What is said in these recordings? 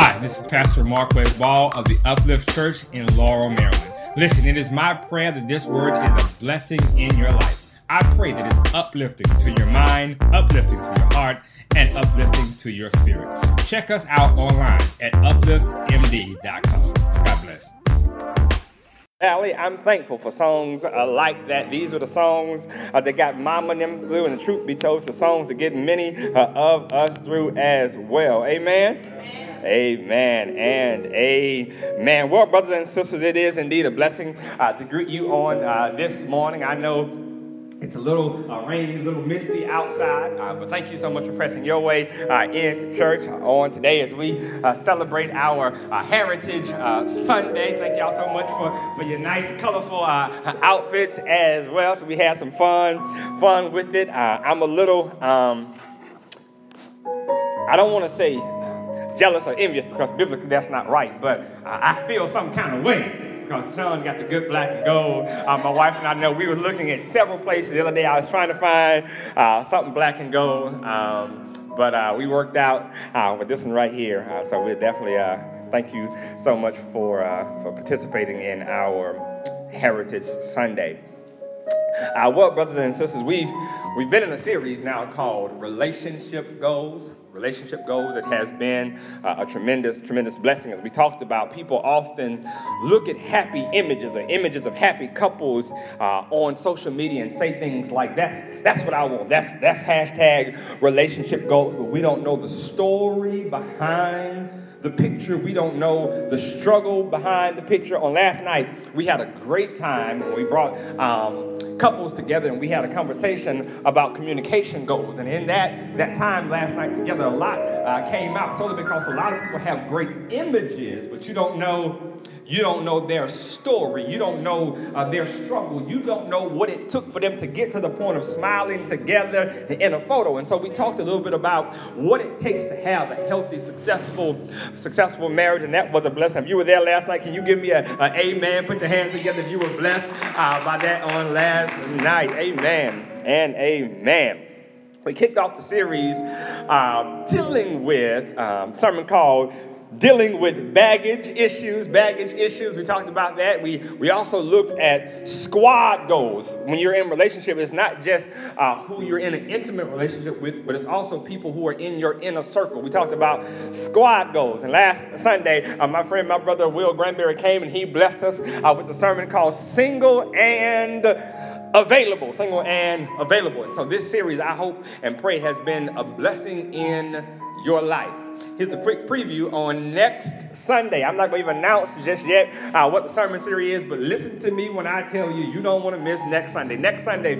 Hi, this is Pastor Mark Ball of the Uplift Church in Laurel, Maryland. Listen, it is my prayer that this word is a blessing in your life. I pray that it's uplifting to your mind, uplifting to your heart, and uplifting to your spirit. Check us out online at upliftmd.com. God bless. Allie, I'm thankful for songs uh, like that. These are the songs uh, that got Mama and them through, and the truth be told, the songs that get many uh, of us through as well. Amen. Amen. And amen. Well, brothers and sisters, it is indeed a blessing uh, to greet you on uh, this morning. I know it's a little uh, rainy, a little misty outside, uh, but thank you so much for pressing your way uh, into church on today as we uh, celebrate our uh, Heritage uh, Sunday. Thank y'all so much for, for your nice, colorful outfits as well. So we had some fun, fun with it. I'm a little, um, I don't want to say jealous or envious because biblically that's not right, but I feel some kind of way because Sean got the good black and gold. Uh, my wife and I know we were looking at several places the other day. I was trying to find uh, something black and gold, um, but uh, we worked out uh, with this one right here. Uh, so we definitely uh, thank you so much for for participating in our Heritage Sunday. well, brothers and sisters, we've we've been in a series now called Relationship Goals relationship goals. It has been uh, a tremendous, tremendous blessing. As we talked about, people often look at happy images or images of happy couples uh, on social media and say things like, "That's that's what I want. That's that's hashtag relationship goals." But we don't know the story behind the picture. We don't know the struggle behind the picture. On last night, we had a great time we brought. Um, couples together and we had a conversation about communication goals. And in that, that time last night together, a lot uh, came out solely because a lot of people have great images, but you don't know you don't know their story. You don't know uh, their struggle. You don't know what it took for them to get to the point of smiling together in a photo. And so we talked a little bit about what it takes to have a healthy, successful, successful marriage. And that was a blessing. If you were there last night, can you give me a, a amen? Put your hands together if you were blessed uh, by that on last night. Amen and amen we kicked off the series uh, dealing with um, sermon called dealing with baggage issues, baggage issues. We talked about that. We, we also looked at squad goals. When you're in relationship, it's not just uh, who you're in an intimate relationship with, but it's also people who are in your inner circle. We talked about squad goals. And last Sunday, uh, my friend, my brother Will Granberry came and he blessed us uh, with a sermon called Single and Available. Single and Available. And so this series, I hope and pray, has been a blessing in your life. Here's a quick preview on next Sunday. I'm not going to even announce just yet uh, what the sermon series is, but listen to me when I tell you, you don't want to miss next Sunday. Next Sunday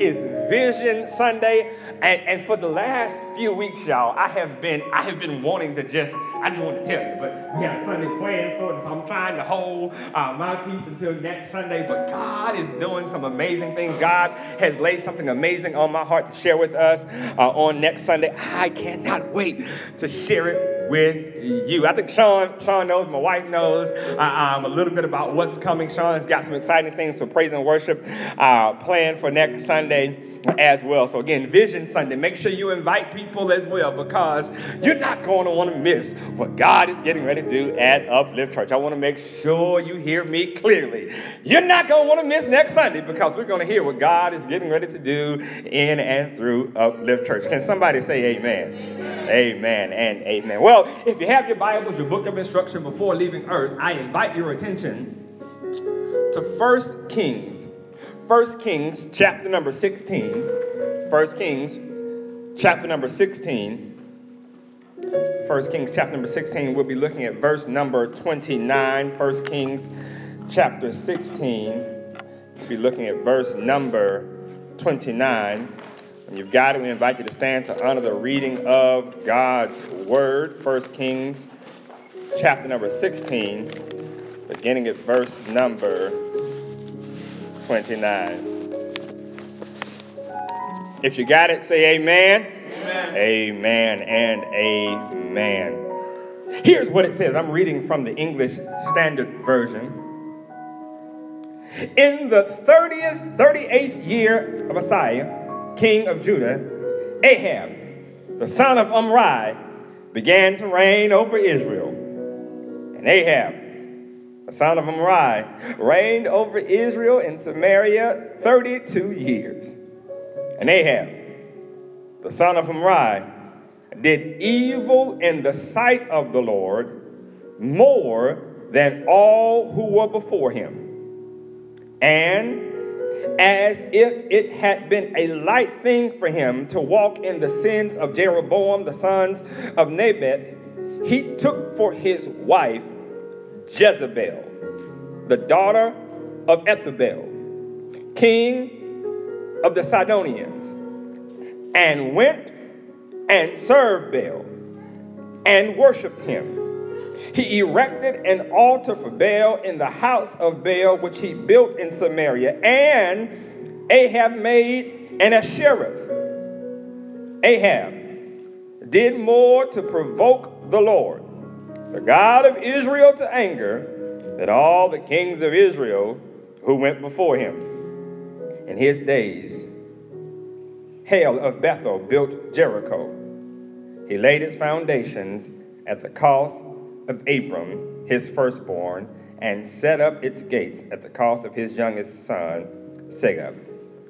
is Vision Sunday. And, and for the last few weeks, y'all, I have been I have been wanting to just I just want to tell you, but we have Sunday plans for it, so I'm trying to hold uh, my peace until next Sunday. But God is doing some amazing things. God has laid something amazing on my heart to share with us uh, on next Sunday. I cannot wait to share it with you. I think Sean Sean knows, my wife knows uh, um, a little bit about what's coming. Sean has got some exciting things for praise and worship uh, planned for next Sunday as well. So again, Vision Sunday, make sure you invite people as well because you're not going to want to miss what God is getting ready to do at Uplift Church. I want to make sure you hear me clearly. You're not going to want to miss next Sunday because we're going to hear what God is getting ready to do in and through Uplift Church. Can somebody say amen? Amen, amen and amen. Well, if you have your Bibles, your book of instruction before leaving earth, I invite your attention to 1 Kings 1 Kings chapter number 16. 1 Kings chapter number 16. 1 Kings chapter number 16, we'll be looking at verse number 29. 1 Kings chapter 16, we'll be looking at verse number 29. When you've got it, we invite you to stand to honor the reading of God's word. 1 Kings chapter number 16, beginning at verse number 29. If you got it, say amen. Amen, amen and amen. Here's what it says. I'm reading from the English Standard Version. In the 30th, 38th year of Uzziah, king of Judah, Ahab, the son of Omri, began to reign over Israel. And Ahab, son of Omri, reigned over Israel and Samaria 32 years. And Ahab, the son of Omri, did evil in the sight of the Lord more than all who were before him. And as if it had been a light thing for him to walk in the sins of Jeroboam, the sons of Nebat, he took for his wife Jezebel, the daughter of Ethbaal, king of the Sidonians, and went and served Baal and worshiped him. He erected an altar for Baal in the house of Baal, which he built in Samaria, and Ahab made an Asherah. Ahab did more to provoke the Lord, the God of Israel, to anger than all the kings of Israel who went before him. In his days, Hiel of Bethel built Jericho. He laid its foundations at the cost of Abiram, his firstborn, and set up its gates at the cost of his youngest son, Segub,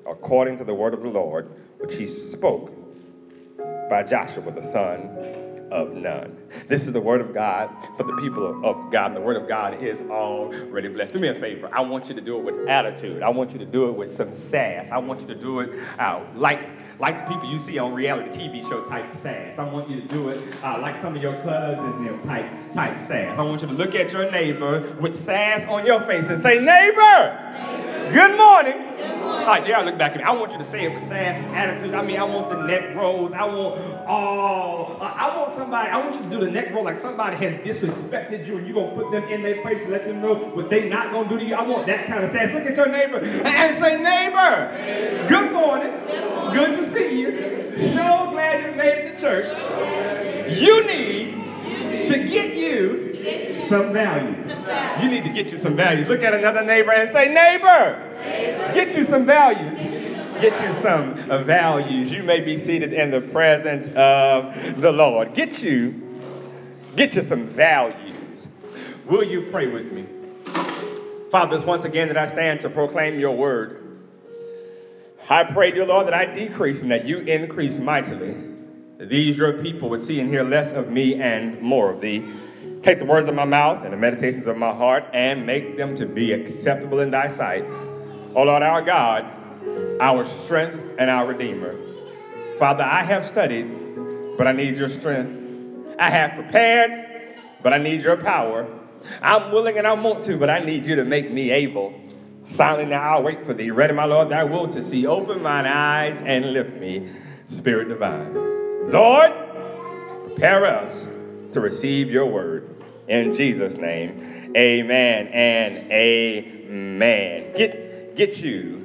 according to the word of the Lord, which he spoke by Joshua the son of none. This is the word of God for the people of God, and the word of God is already blessed. Do me a favor. I want you to do it with attitude. I want you to do it with some sass. I want you to do it uh, like like the people you see on reality TV show type sass. I want you to do it uh, like some of your cousins them type type sass. I want you to look at your neighbor with sass on your face and say, neighbor, neighbor. good morning. All right, yeah, look back at me. I want you to say it with sass and attitude. I mean, I want the neck rolls. I want all. Uh, I want somebody. I want you to do the neck roll like somebody has disrespected you, and you're gonna put them in their face and let them know what they not gonna do to you. I want that kind of sass. Look at your neighbor and say, neighbor, neighbor. good morning. Good to see you. So glad you made it to church. You need to get you some values. You need to get you some values. Look at another neighbor and say, neighbor. Get you some values. Get you some uh, values. You may be seated in the presence of the Lord. Get you, get you some values. Will you pray with me? Father, it's once again that I stand to proclaim your word. I pray, dear Lord, that I decrease and that you increase mightily. These your people would see and hear less of me and more of thee. Take the words of my mouth and the meditations of my heart and make them to be acceptable in thy sight. O Lord our God, our strength and our Redeemer. Father, I have studied, but I need your strength. I have prepared, but I need your power. I'm willing and I want to, but I need you to make me able. Silently now I'll wait for thee. Ready, my Lord, thy will to see. Open mine eyes and lift me, Spirit divine. Lord, prepare us to receive your word. In Jesus' name, amen and amen. Get get you,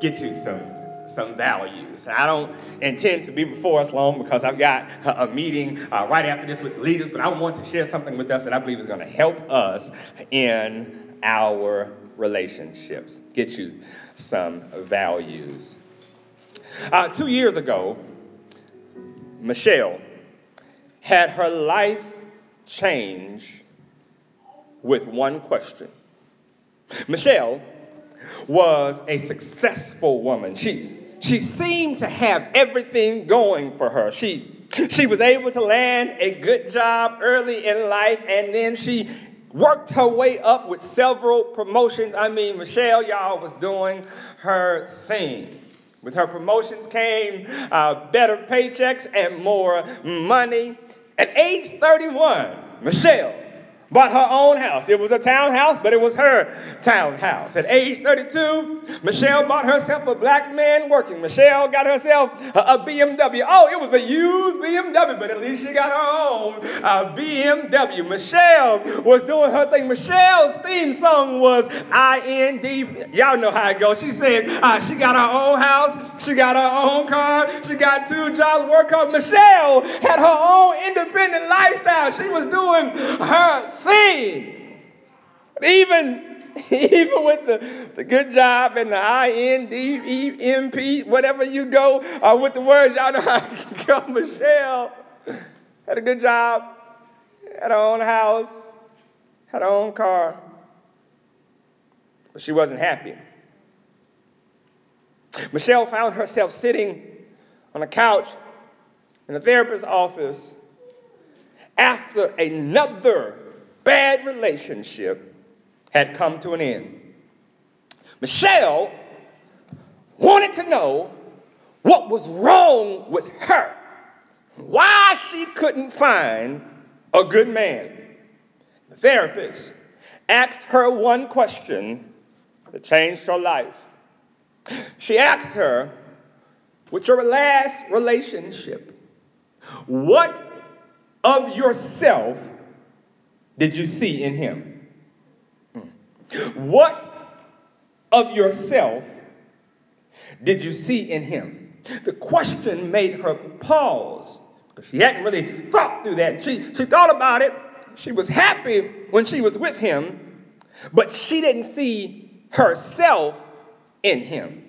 get you some some values. I don't intend to be before us long because I've got a, meeting uh, right after this with leaders, but I want to share something with us that I believe is going to help us in our relationships. Get you some values. Uh, two years ago, Michelle had her life change with one question. Michelle was a successful woman. She, she seemed to have everything going for her. She, she was able to land a good job early in life, and then she worked her way up with several promotions. I mean, Michelle, y'all, was doing her thing. With her promotions came uh, better paychecks and more money. At age 31, Michelle bought her own house. It was a townhouse, but it was her townhouse. At age 32, Michelle bought herself a black man working. Michelle got herself a, BMW. Oh, it was a used BMW, but at least she got her own BMW. Michelle was doing her thing. Michelle's theme song was IND. Y'all know how it goes. She said uh, she got her own house, she got her own car, she got two jobs, work hard. Michelle had her own independent lifestyle. She was doing her thing. Even, even with the, the good job and the I-N-D-E-M-P, whatever you go uh, with the words, y'all know how to go. Michelle had a good job, had her own house, had her own car, but she wasn't happy. Michelle found herself sitting on a couch in the therapist's office after another bad relationship had come to an end. Michelle wanted to know what was wrong with her, why she couldn't find a good man. The therapist asked her one question that changed her life. She asked her, with your last relationship, what of yourself did you see in him? Hmm. What of yourself did you see in him? The question made her pause because she hadn't really thought through that. She, she thought about it. She was happy when she was with him, but she didn't see herself in him.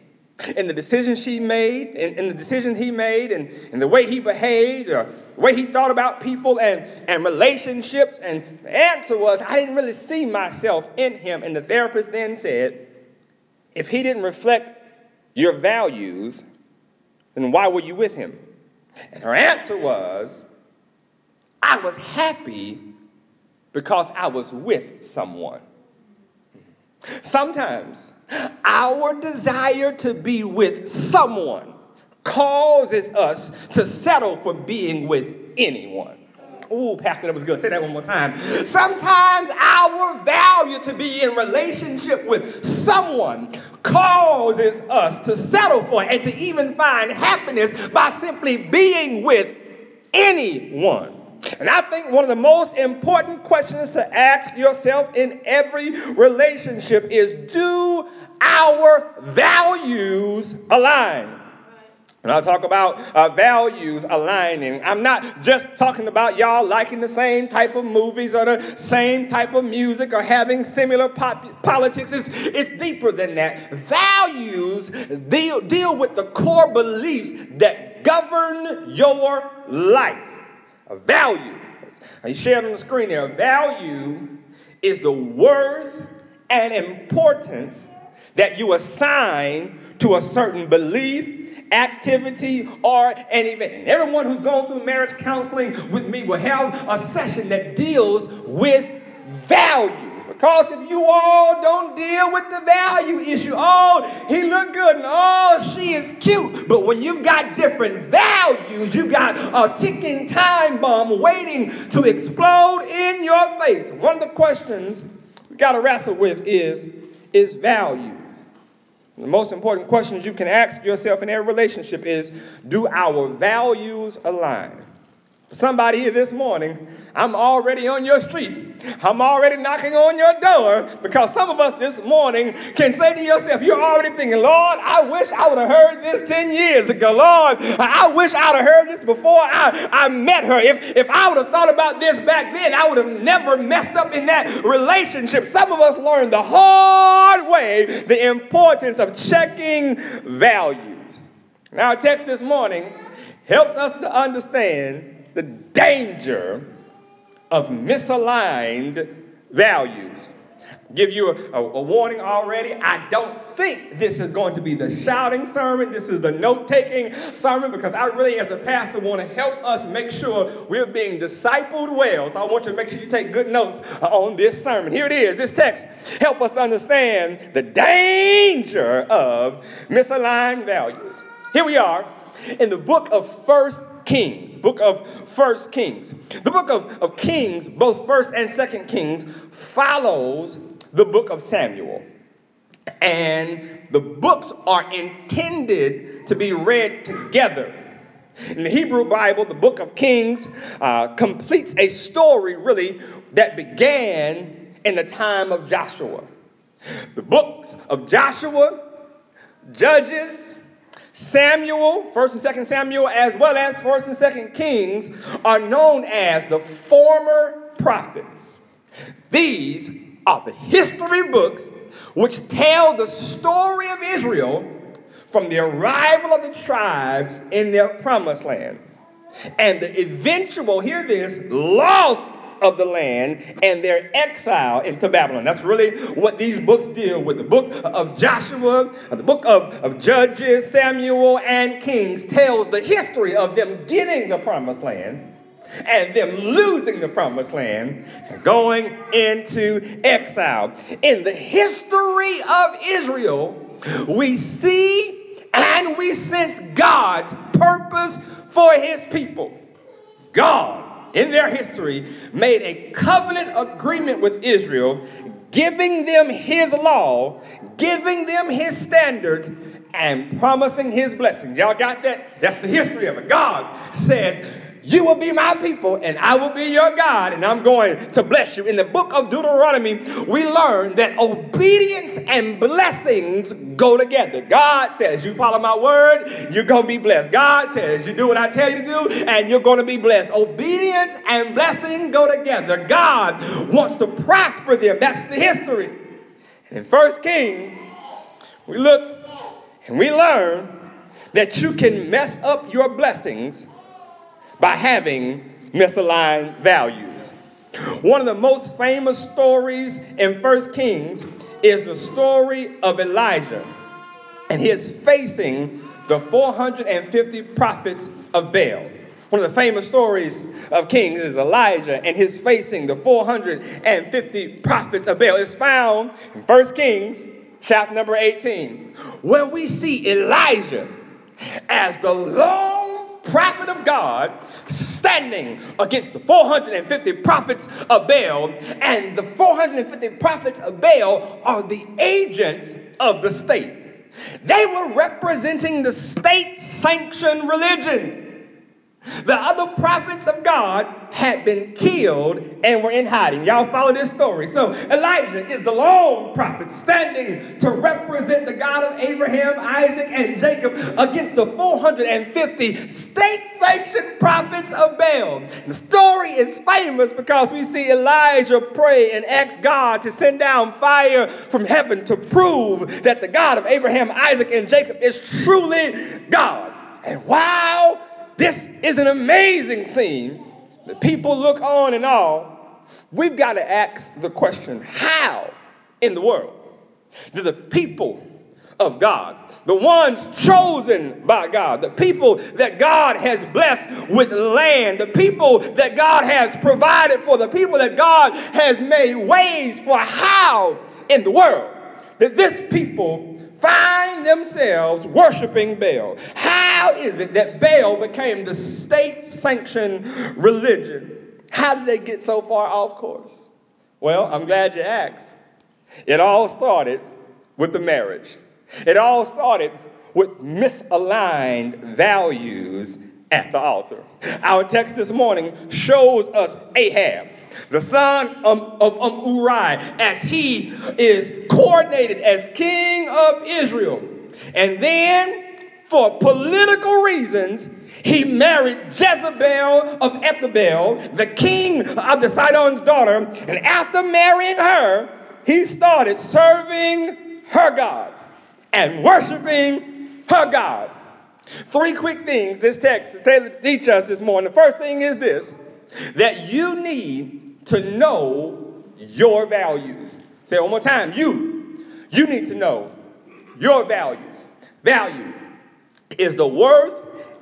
In the decisions she made, in, in the decisions he made, and, and the way he behaved, or the way he thought about people and, and relationships. And the answer was, I didn't really see myself in him. And the therapist then said, if he didn't reflect your values, then why were you with him? And her answer was, I was happy because I was with someone. Sometimes our desire to be with someone causes us to settle for being with anyone. Ooh, Pastor, that was good. Say that one more time. Sometimes our value to be in relationship with someone causes us to settle for and to even find happiness by simply being with anyone. And I think one of the most important questions to ask yourself in every relationship is do our values align? And I talk about uh, values aligning. I'm not just talking about y'all liking the same type of movies or the same type of music or having similar pop- politics. It's, it's deeper than that. Values deal, deal with the core beliefs that govern your life. A value, I shared on the screen there, a value is the worth and importance that you assign to a certain belief activity, or an event. And everyone who's gone through marriage counseling with me will have a session that deals with values. Because if you all don't deal with the value issue, oh, he looked good and oh, she is cute. But when you've got different values, you've got a ticking time bomb waiting to explode in your face. One of the questions we got to wrestle with is, is value. The most important questions you can ask yourself in every relationship is Do our values align? Somebody here this morning, I'm already on your street. I'm already knocking on your door because some of us this morning can say to yourself, you're already thinking, Lord, I wish I would have heard this 10 years ago. Lord, I wish I'd have heard this before I, I met her. If, if I would have thought about this back then, I would have never messed up in that relationship. Some of us learned the hard way the importance of checking values. Our text this morning helps us to understand the danger of misaligned values. Give you a, a, a, warning already. I don't think this is going to be the shouting sermon. This is the note taking sermon because I really, as a pastor, want to help us make sure we're being discipled well. So I want you to make sure you take good notes uh, on this sermon. Here it is. This text help us understand the danger of misaligned values. Here we are in the book of First Kings, book of First Kings. The book of, of Kings, both First and Second Kings, follows the book of Samuel. And the books are intended to be read together. In the Hebrew Bible, the book of Kings uh, completes a story really that began in the time of Joshua. The books of Joshua, Judges, Samuel, 1st and 2nd Samuel, as well as 1st and 2nd Kings, are known as the former prophets. These are the history books which tell the story of Israel from the arrival of the tribes in their promised land and the eventual, hear this, loss of the land and their exile into Babylon. That's really what these books deal with. The book of Joshua, the book of, of Judges, Samuel, and Kings tells the history of them getting the promised land and them losing the promised land and going into exile. In the history of Israel, we see and we sense God's purpose for his people. God, in their history, made a covenant agreement with Israel, giving them his law, giving them his standards, and promising his blessings. Y'all got that? That's the history of it. God says, you will be my people, and I will be your God, and I'm going to bless you. In the book of Deuteronomy, we learn that obedience and blessings go together. God says, You follow my word, you're going to be blessed. God says, You do what I tell you to do, and you're going to be blessed. Obedience and blessing go together. God wants to prosper them. That's the history. And in First Kings, we look and we learn that you can mess up your blessings by having misaligned values. One of the most famous stories in 1 Kings is the story of Elijah and his facing the 450 prophets of Baal. One of the famous stories of Kings is Elijah and his facing the 450 prophets of Baal. It's found in 1 Kings chapter number 18, where we see Elijah as the lone prophet of God standing against the 450 prophets of Baal, and the 450 prophets of Baal are the agents of the state. They were representing the state sanctioned religion. The other prophets of God had been killed and were in hiding. Y'all follow this story. So Elijah is the lone prophet standing to represent the God of Abraham, Isaac, and Jacob against the 450 state sanctioned prophets of Baal. The story is famous because we see Elijah pray and ask God to send down fire from heaven to prove that the God of Abraham, Isaac, and Jacob is truly God. And while this is an amazing scene, the people look on and all. We've got to ask the question how in the world do the people of God, the ones chosen by God, the people that God has blessed with land, the people that God has provided for, the people that God has made ways for, how in the world did this people find themselves worshiping Baal? How is it that Baal became the state sanctioned religion? How did they get so far off course? Well, I'm glad you asked. It all started with the marriage. It all started with misaligned values at the altar. Our text this morning shows us Ahab, the son of, of um, Uriah, as he is coordinated as king of Israel. And then, for political reasons, he married Jezebel of Ethbaal, the king of the Sidon's daughter. And after marrying her, he started serving her God and worshiping her God. Three quick things this text is to teach us this morning. The first thing is this that you need to know your values. Say it one more time. You, you need to know your values. Value is the worth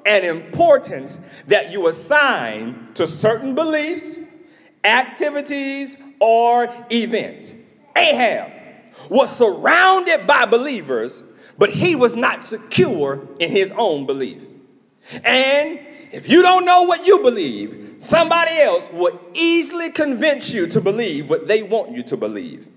and importance that you assign to certain beliefs, activities, or events. Ahab was surrounded by believers, but he was not secure in his own belief. And if you don't know what you believe, somebody else would easily convince you to believe what they want you to believe.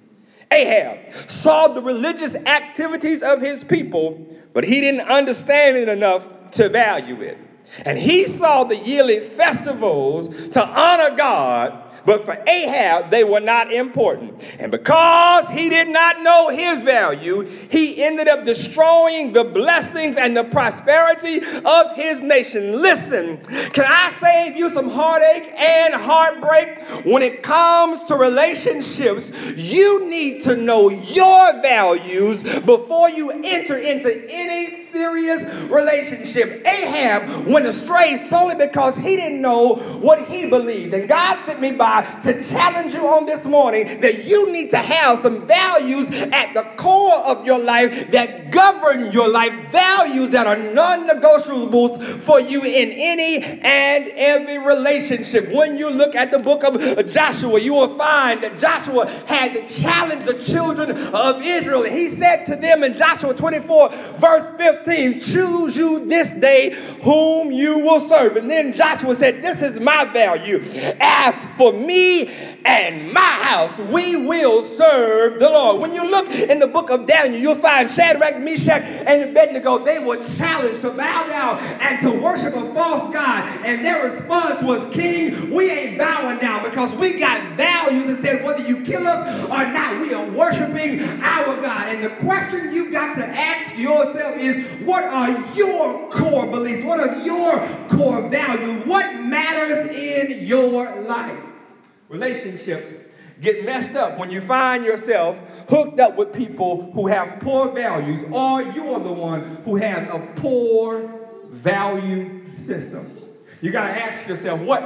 Ahab saw the religious activities of his people, but he didn't understand it enough to value it. And he saw the yearly festivals to honor God but for Ahab, they were not important. And because he did not know his value, he ended up destroying the blessings and the prosperity of his nation. Listen, can I save you some heartache and heartbreak? When it comes to relationships, you need to know your values before you enter into any serious relationship. Ahab went astray solely because he didn't know what he believed. And God sent me by to challenge you on this morning that you need to have some values at the core of your life that govern your life, values that are non negotiables for you in any and every relationship. When you look at the book of Joshua, you will find that Joshua had to challenge the children of Israel. He said to them in Joshua 24, verse 15, Choose you this day whom you will serve. And then Joshua said, This is my value. As for me and my house, we will serve the Lord. When you look in the book of Daniel, you'll find Shadrach, Meshach, and Abednego. They were challenged to bow down and to worship a false God. And their response was, King, we ain't bowing down because we got values that said whether you kill us or not, we are worshiping our God. And the question you've got to ask yourself is, what are your core beliefs? What are your core values? What matters in your life? Relationships get messed up when you find yourself hooked up with people who have poor values, or you are the one who has a poor value system. You got to ask yourself, what,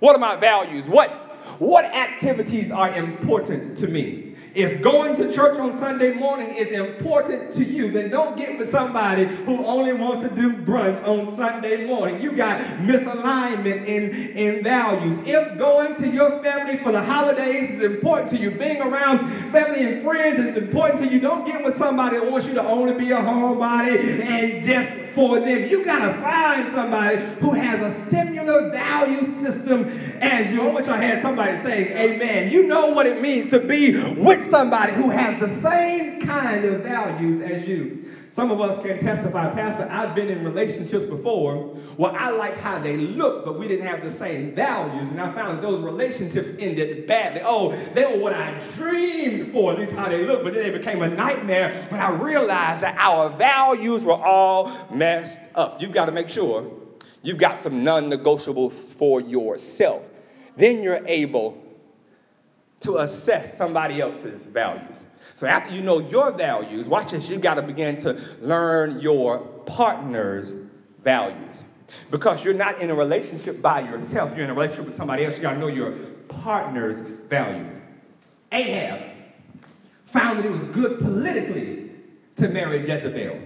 what are my values? What, what activities are important to me? If going to church on Sunday morning is important to you, then don't get with somebody who only wants to do brunch on Sunday morning. You got misalignment in, in values. If going to your family for the holidays is important to you, being around family and friends is important to you, don't get with somebody that wants you to only be a homebody and just for them. You got to find somebody who has a similar value system as you. I wish I had somebody saying amen. You know what it means to be with somebody who has the same kind of values as you. Some of us can testify, Pastor, I've been in relationships before where I like how they look, but we didn't have the same values. And I found that those relationships ended badly. Oh, they were what I dreamed for, at least how they look, but then they became a nightmare when I realized that our values were all messed up. You've got to make sure you've got some non negotiables for yourself. Then you're able to assess somebody else's values. So after you know your values, watch this, you got to begin to learn your partner's values. Because you're not in a relationship by yourself, you're in a relationship with somebody else. You got to know your partner's value. Ahab found that it was good politically to marry Jezebel.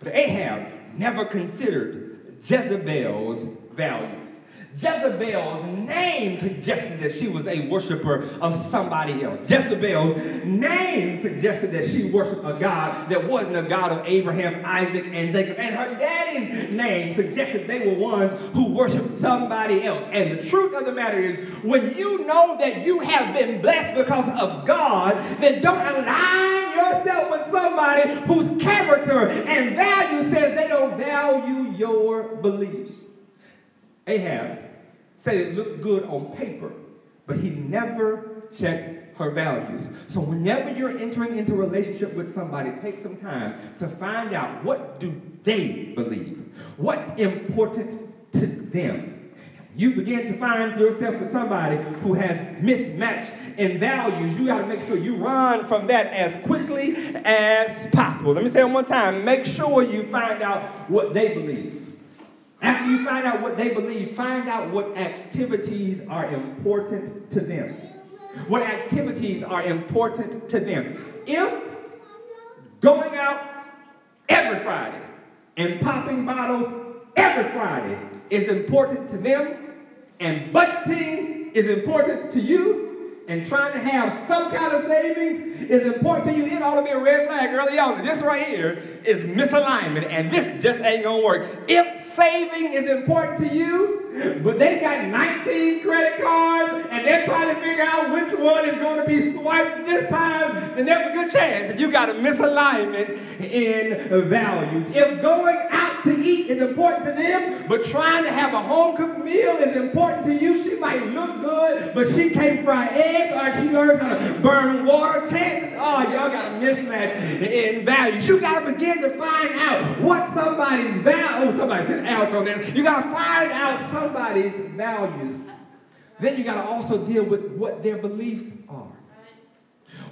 But Ahab never considered Jezebel's values. Jezebel's name suggested that she was a worshiper of somebody else. Jezebel's name suggested that she worshiped a God that wasn't a God of Abraham, Isaac, and Jacob. And her daddy's name suggested they were ones who worshiped somebody else. And the truth of the matter is, when you know that you have been blessed because of God, then don't align yourself with somebody whose character and value says they don't value your beliefs. Ahab said it looked good on paper, but he never checked her values. So whenever you're entering into a relationship with somebody, take some time to find out what do they believe? What's important to them? You begin to find yourself with somebody who has mismatched in values. You got to make sure you run from that as quickly as possible. Let me say it one time. Make sure you find out what they believe. After you find out what they believe, find out what activities are important to them. What activities are important to them. If going out every Friday and popping bottles every Friday is important to them, and budgeting is important to you, and trying to have some kind of savings is important to you, it ought to be a red flag early on. This right here is misalignment, and this just ain't gonna work. If saving is important to you, but they got 19 credit cards and they're trying to figure out which one is going to be swiped this time, then there's a good chance that you got a misalignment in values. If going out to eat is important to them, but trying to have a home cooked meal is important to you, she might look good, but she can't fry eggs or she learns how to burn water. Chances are y'all got a mismatch in values. You got to begin to find out what somebody's value. Oh, somebody said ouch on there. You got to find out somebody's value. Then you got to also deal with what their beliefs are.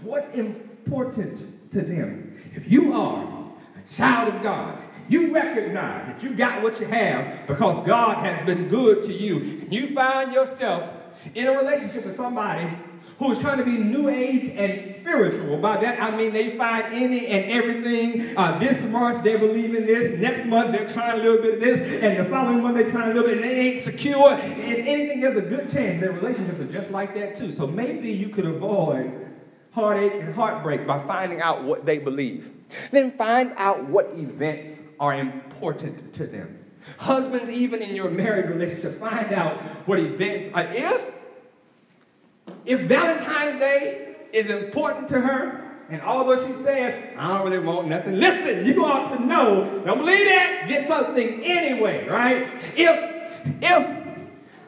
What's important to them? If you are a child of God, you recognize that you got what you have because God has been good to you. And you find yourself in a relationship with somebody who is trying to be new age and spiritual. By that I mean they find any and everything. Uh, this month they believe in this, next month they're trying a little bit of this, and the following month they're trying a little bit, and they ain't secure. And anything, there's a good chance their relationships are just like that too. So maybe you could avoid heartache and heartbreak by finding out what they believe. Then find out what events are important to them. Husbands, even in your married relationship, find out what events are. If if Valentine's Day is important to her, and although she says, I don't really want nothing, listen, you ought to know, don't believe that, get something anyway, right? If, if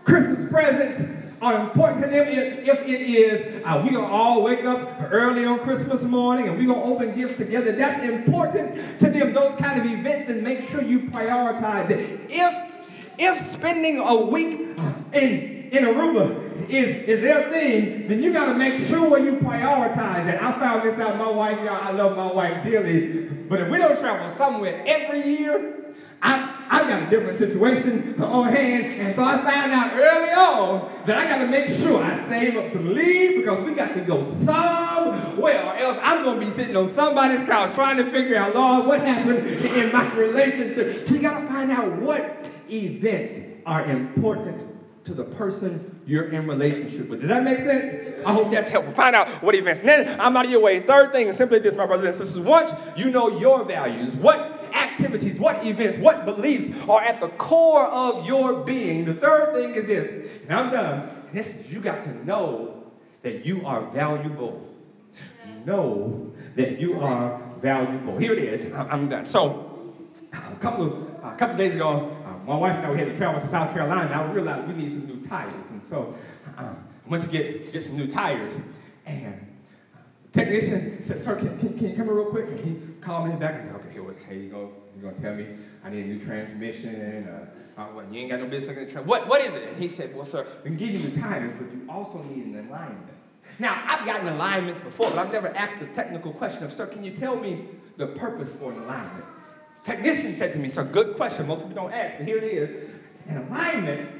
Christmas presents are important to them, if, if it is, uh, we're going to all wake up early on Christmas morning and we're going to open gifts together, that's important to them, those kind of events, and make sure you prioritize it. If, if spending a week in, in Aruba is, is their thing, then you got to make sure you prioritize it. I found this out. My wife, y'all, I love my wife dearly. But if we don't travel somewhere every year, I, I've got a different situation on hand. And so I found out early on that I got to make sure I save up to leave because we got to go somewhere or else I'm going to be sitting on somebody's couch trying to figure out, Lord, what happened in my relationship. So you got to find out what events are important to the person you're in relationship with. Does that make sense? I hope that's helpful. Find out what events. Then I'm out of your way. Third thing is simply this, my brothers and sisters. Once you know your values, what activities, what events, what beliefs are at the core of your being, the third thing is this, and I'm done. This is you got to know that you are valuable. Know that you are valuable. Here it is. I'm done. So, a couple of a couple of days ago, my wife and I we had to travel to South Carolina. I realized we need some new tires, and so um, I went to get get some new tires. And the technician said, "Sir, can, can, can you come here real quick?" And he called me back and said, "Okay, here, what, here you go. You're gonna tell me I need a new transmission. Uh, uh, well, you ain't got no business looking at tra- what What is it?" And he said, "Well, sir, we can give you new tires, but you also need an alignment." Now, I've gotten alignments before, but I've never asked a technical question of, "Sir, can you tell me the purpose for an alignment?" Technician said to me, so good question, most people don't ask, but here it is. An alignment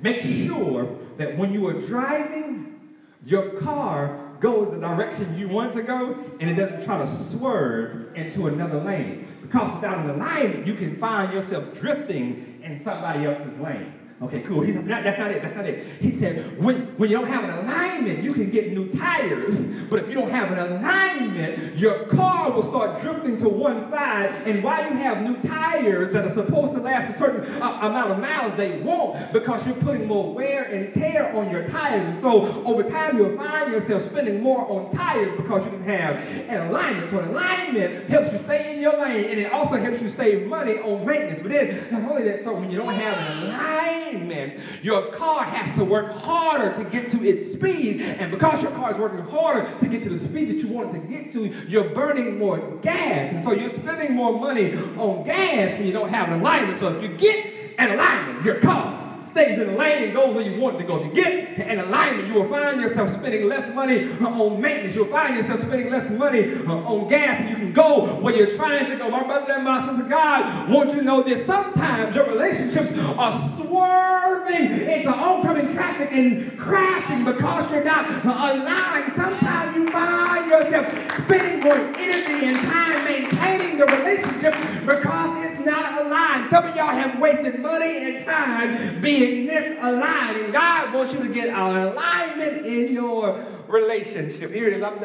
makes sure that when you are driving, your car goes the direction you want to go and it doesn't try to swerve into another lane. Because without an alignment, you can find yourself drifting in somebody else's lane. Okay, cool. He said, that's not it. That's not it. He said, when, when you don't have an alignment, you can get new tires. But if you don't have an alignment, your car will start drifting to one side. And while you have new tires that are supposed to last a certain uh, amount of miles, they won't because you're putting more wear and tear on your tires. And so over time, you'll find yourself spending more on tires because you didn't have an alignment. So an alignment helps you stay in your lane, and it also helps you save money on maintenance. But then, not only that, so when you don't have an alignment, alignment, your car has to work harder to get to its speed. And because your car is working harder to get to the speed that you want it to get to, you're burning more gas. And so you're spending more money on gas when you don't have an alignment. So if you get an alignment, your car stays in the lane and goes where you want it to go. If you get an alignment, you will find yourself spending less money uh, on maintenance. You'll find yourself spending less money uh, on gas, and you can go where you're trying to go. My brothers and my sisters, God wants you to know that sometimes your relationships are swerving into oncoming traffic and crashing because you're not uh, aligned. Sometimes you find yourself spending more energy and time maintaining the relationship because it's not aligned. Some of y'all have wasted money and time being misaligned, and God wants you to get alignment in your relationship. Here it is. I'm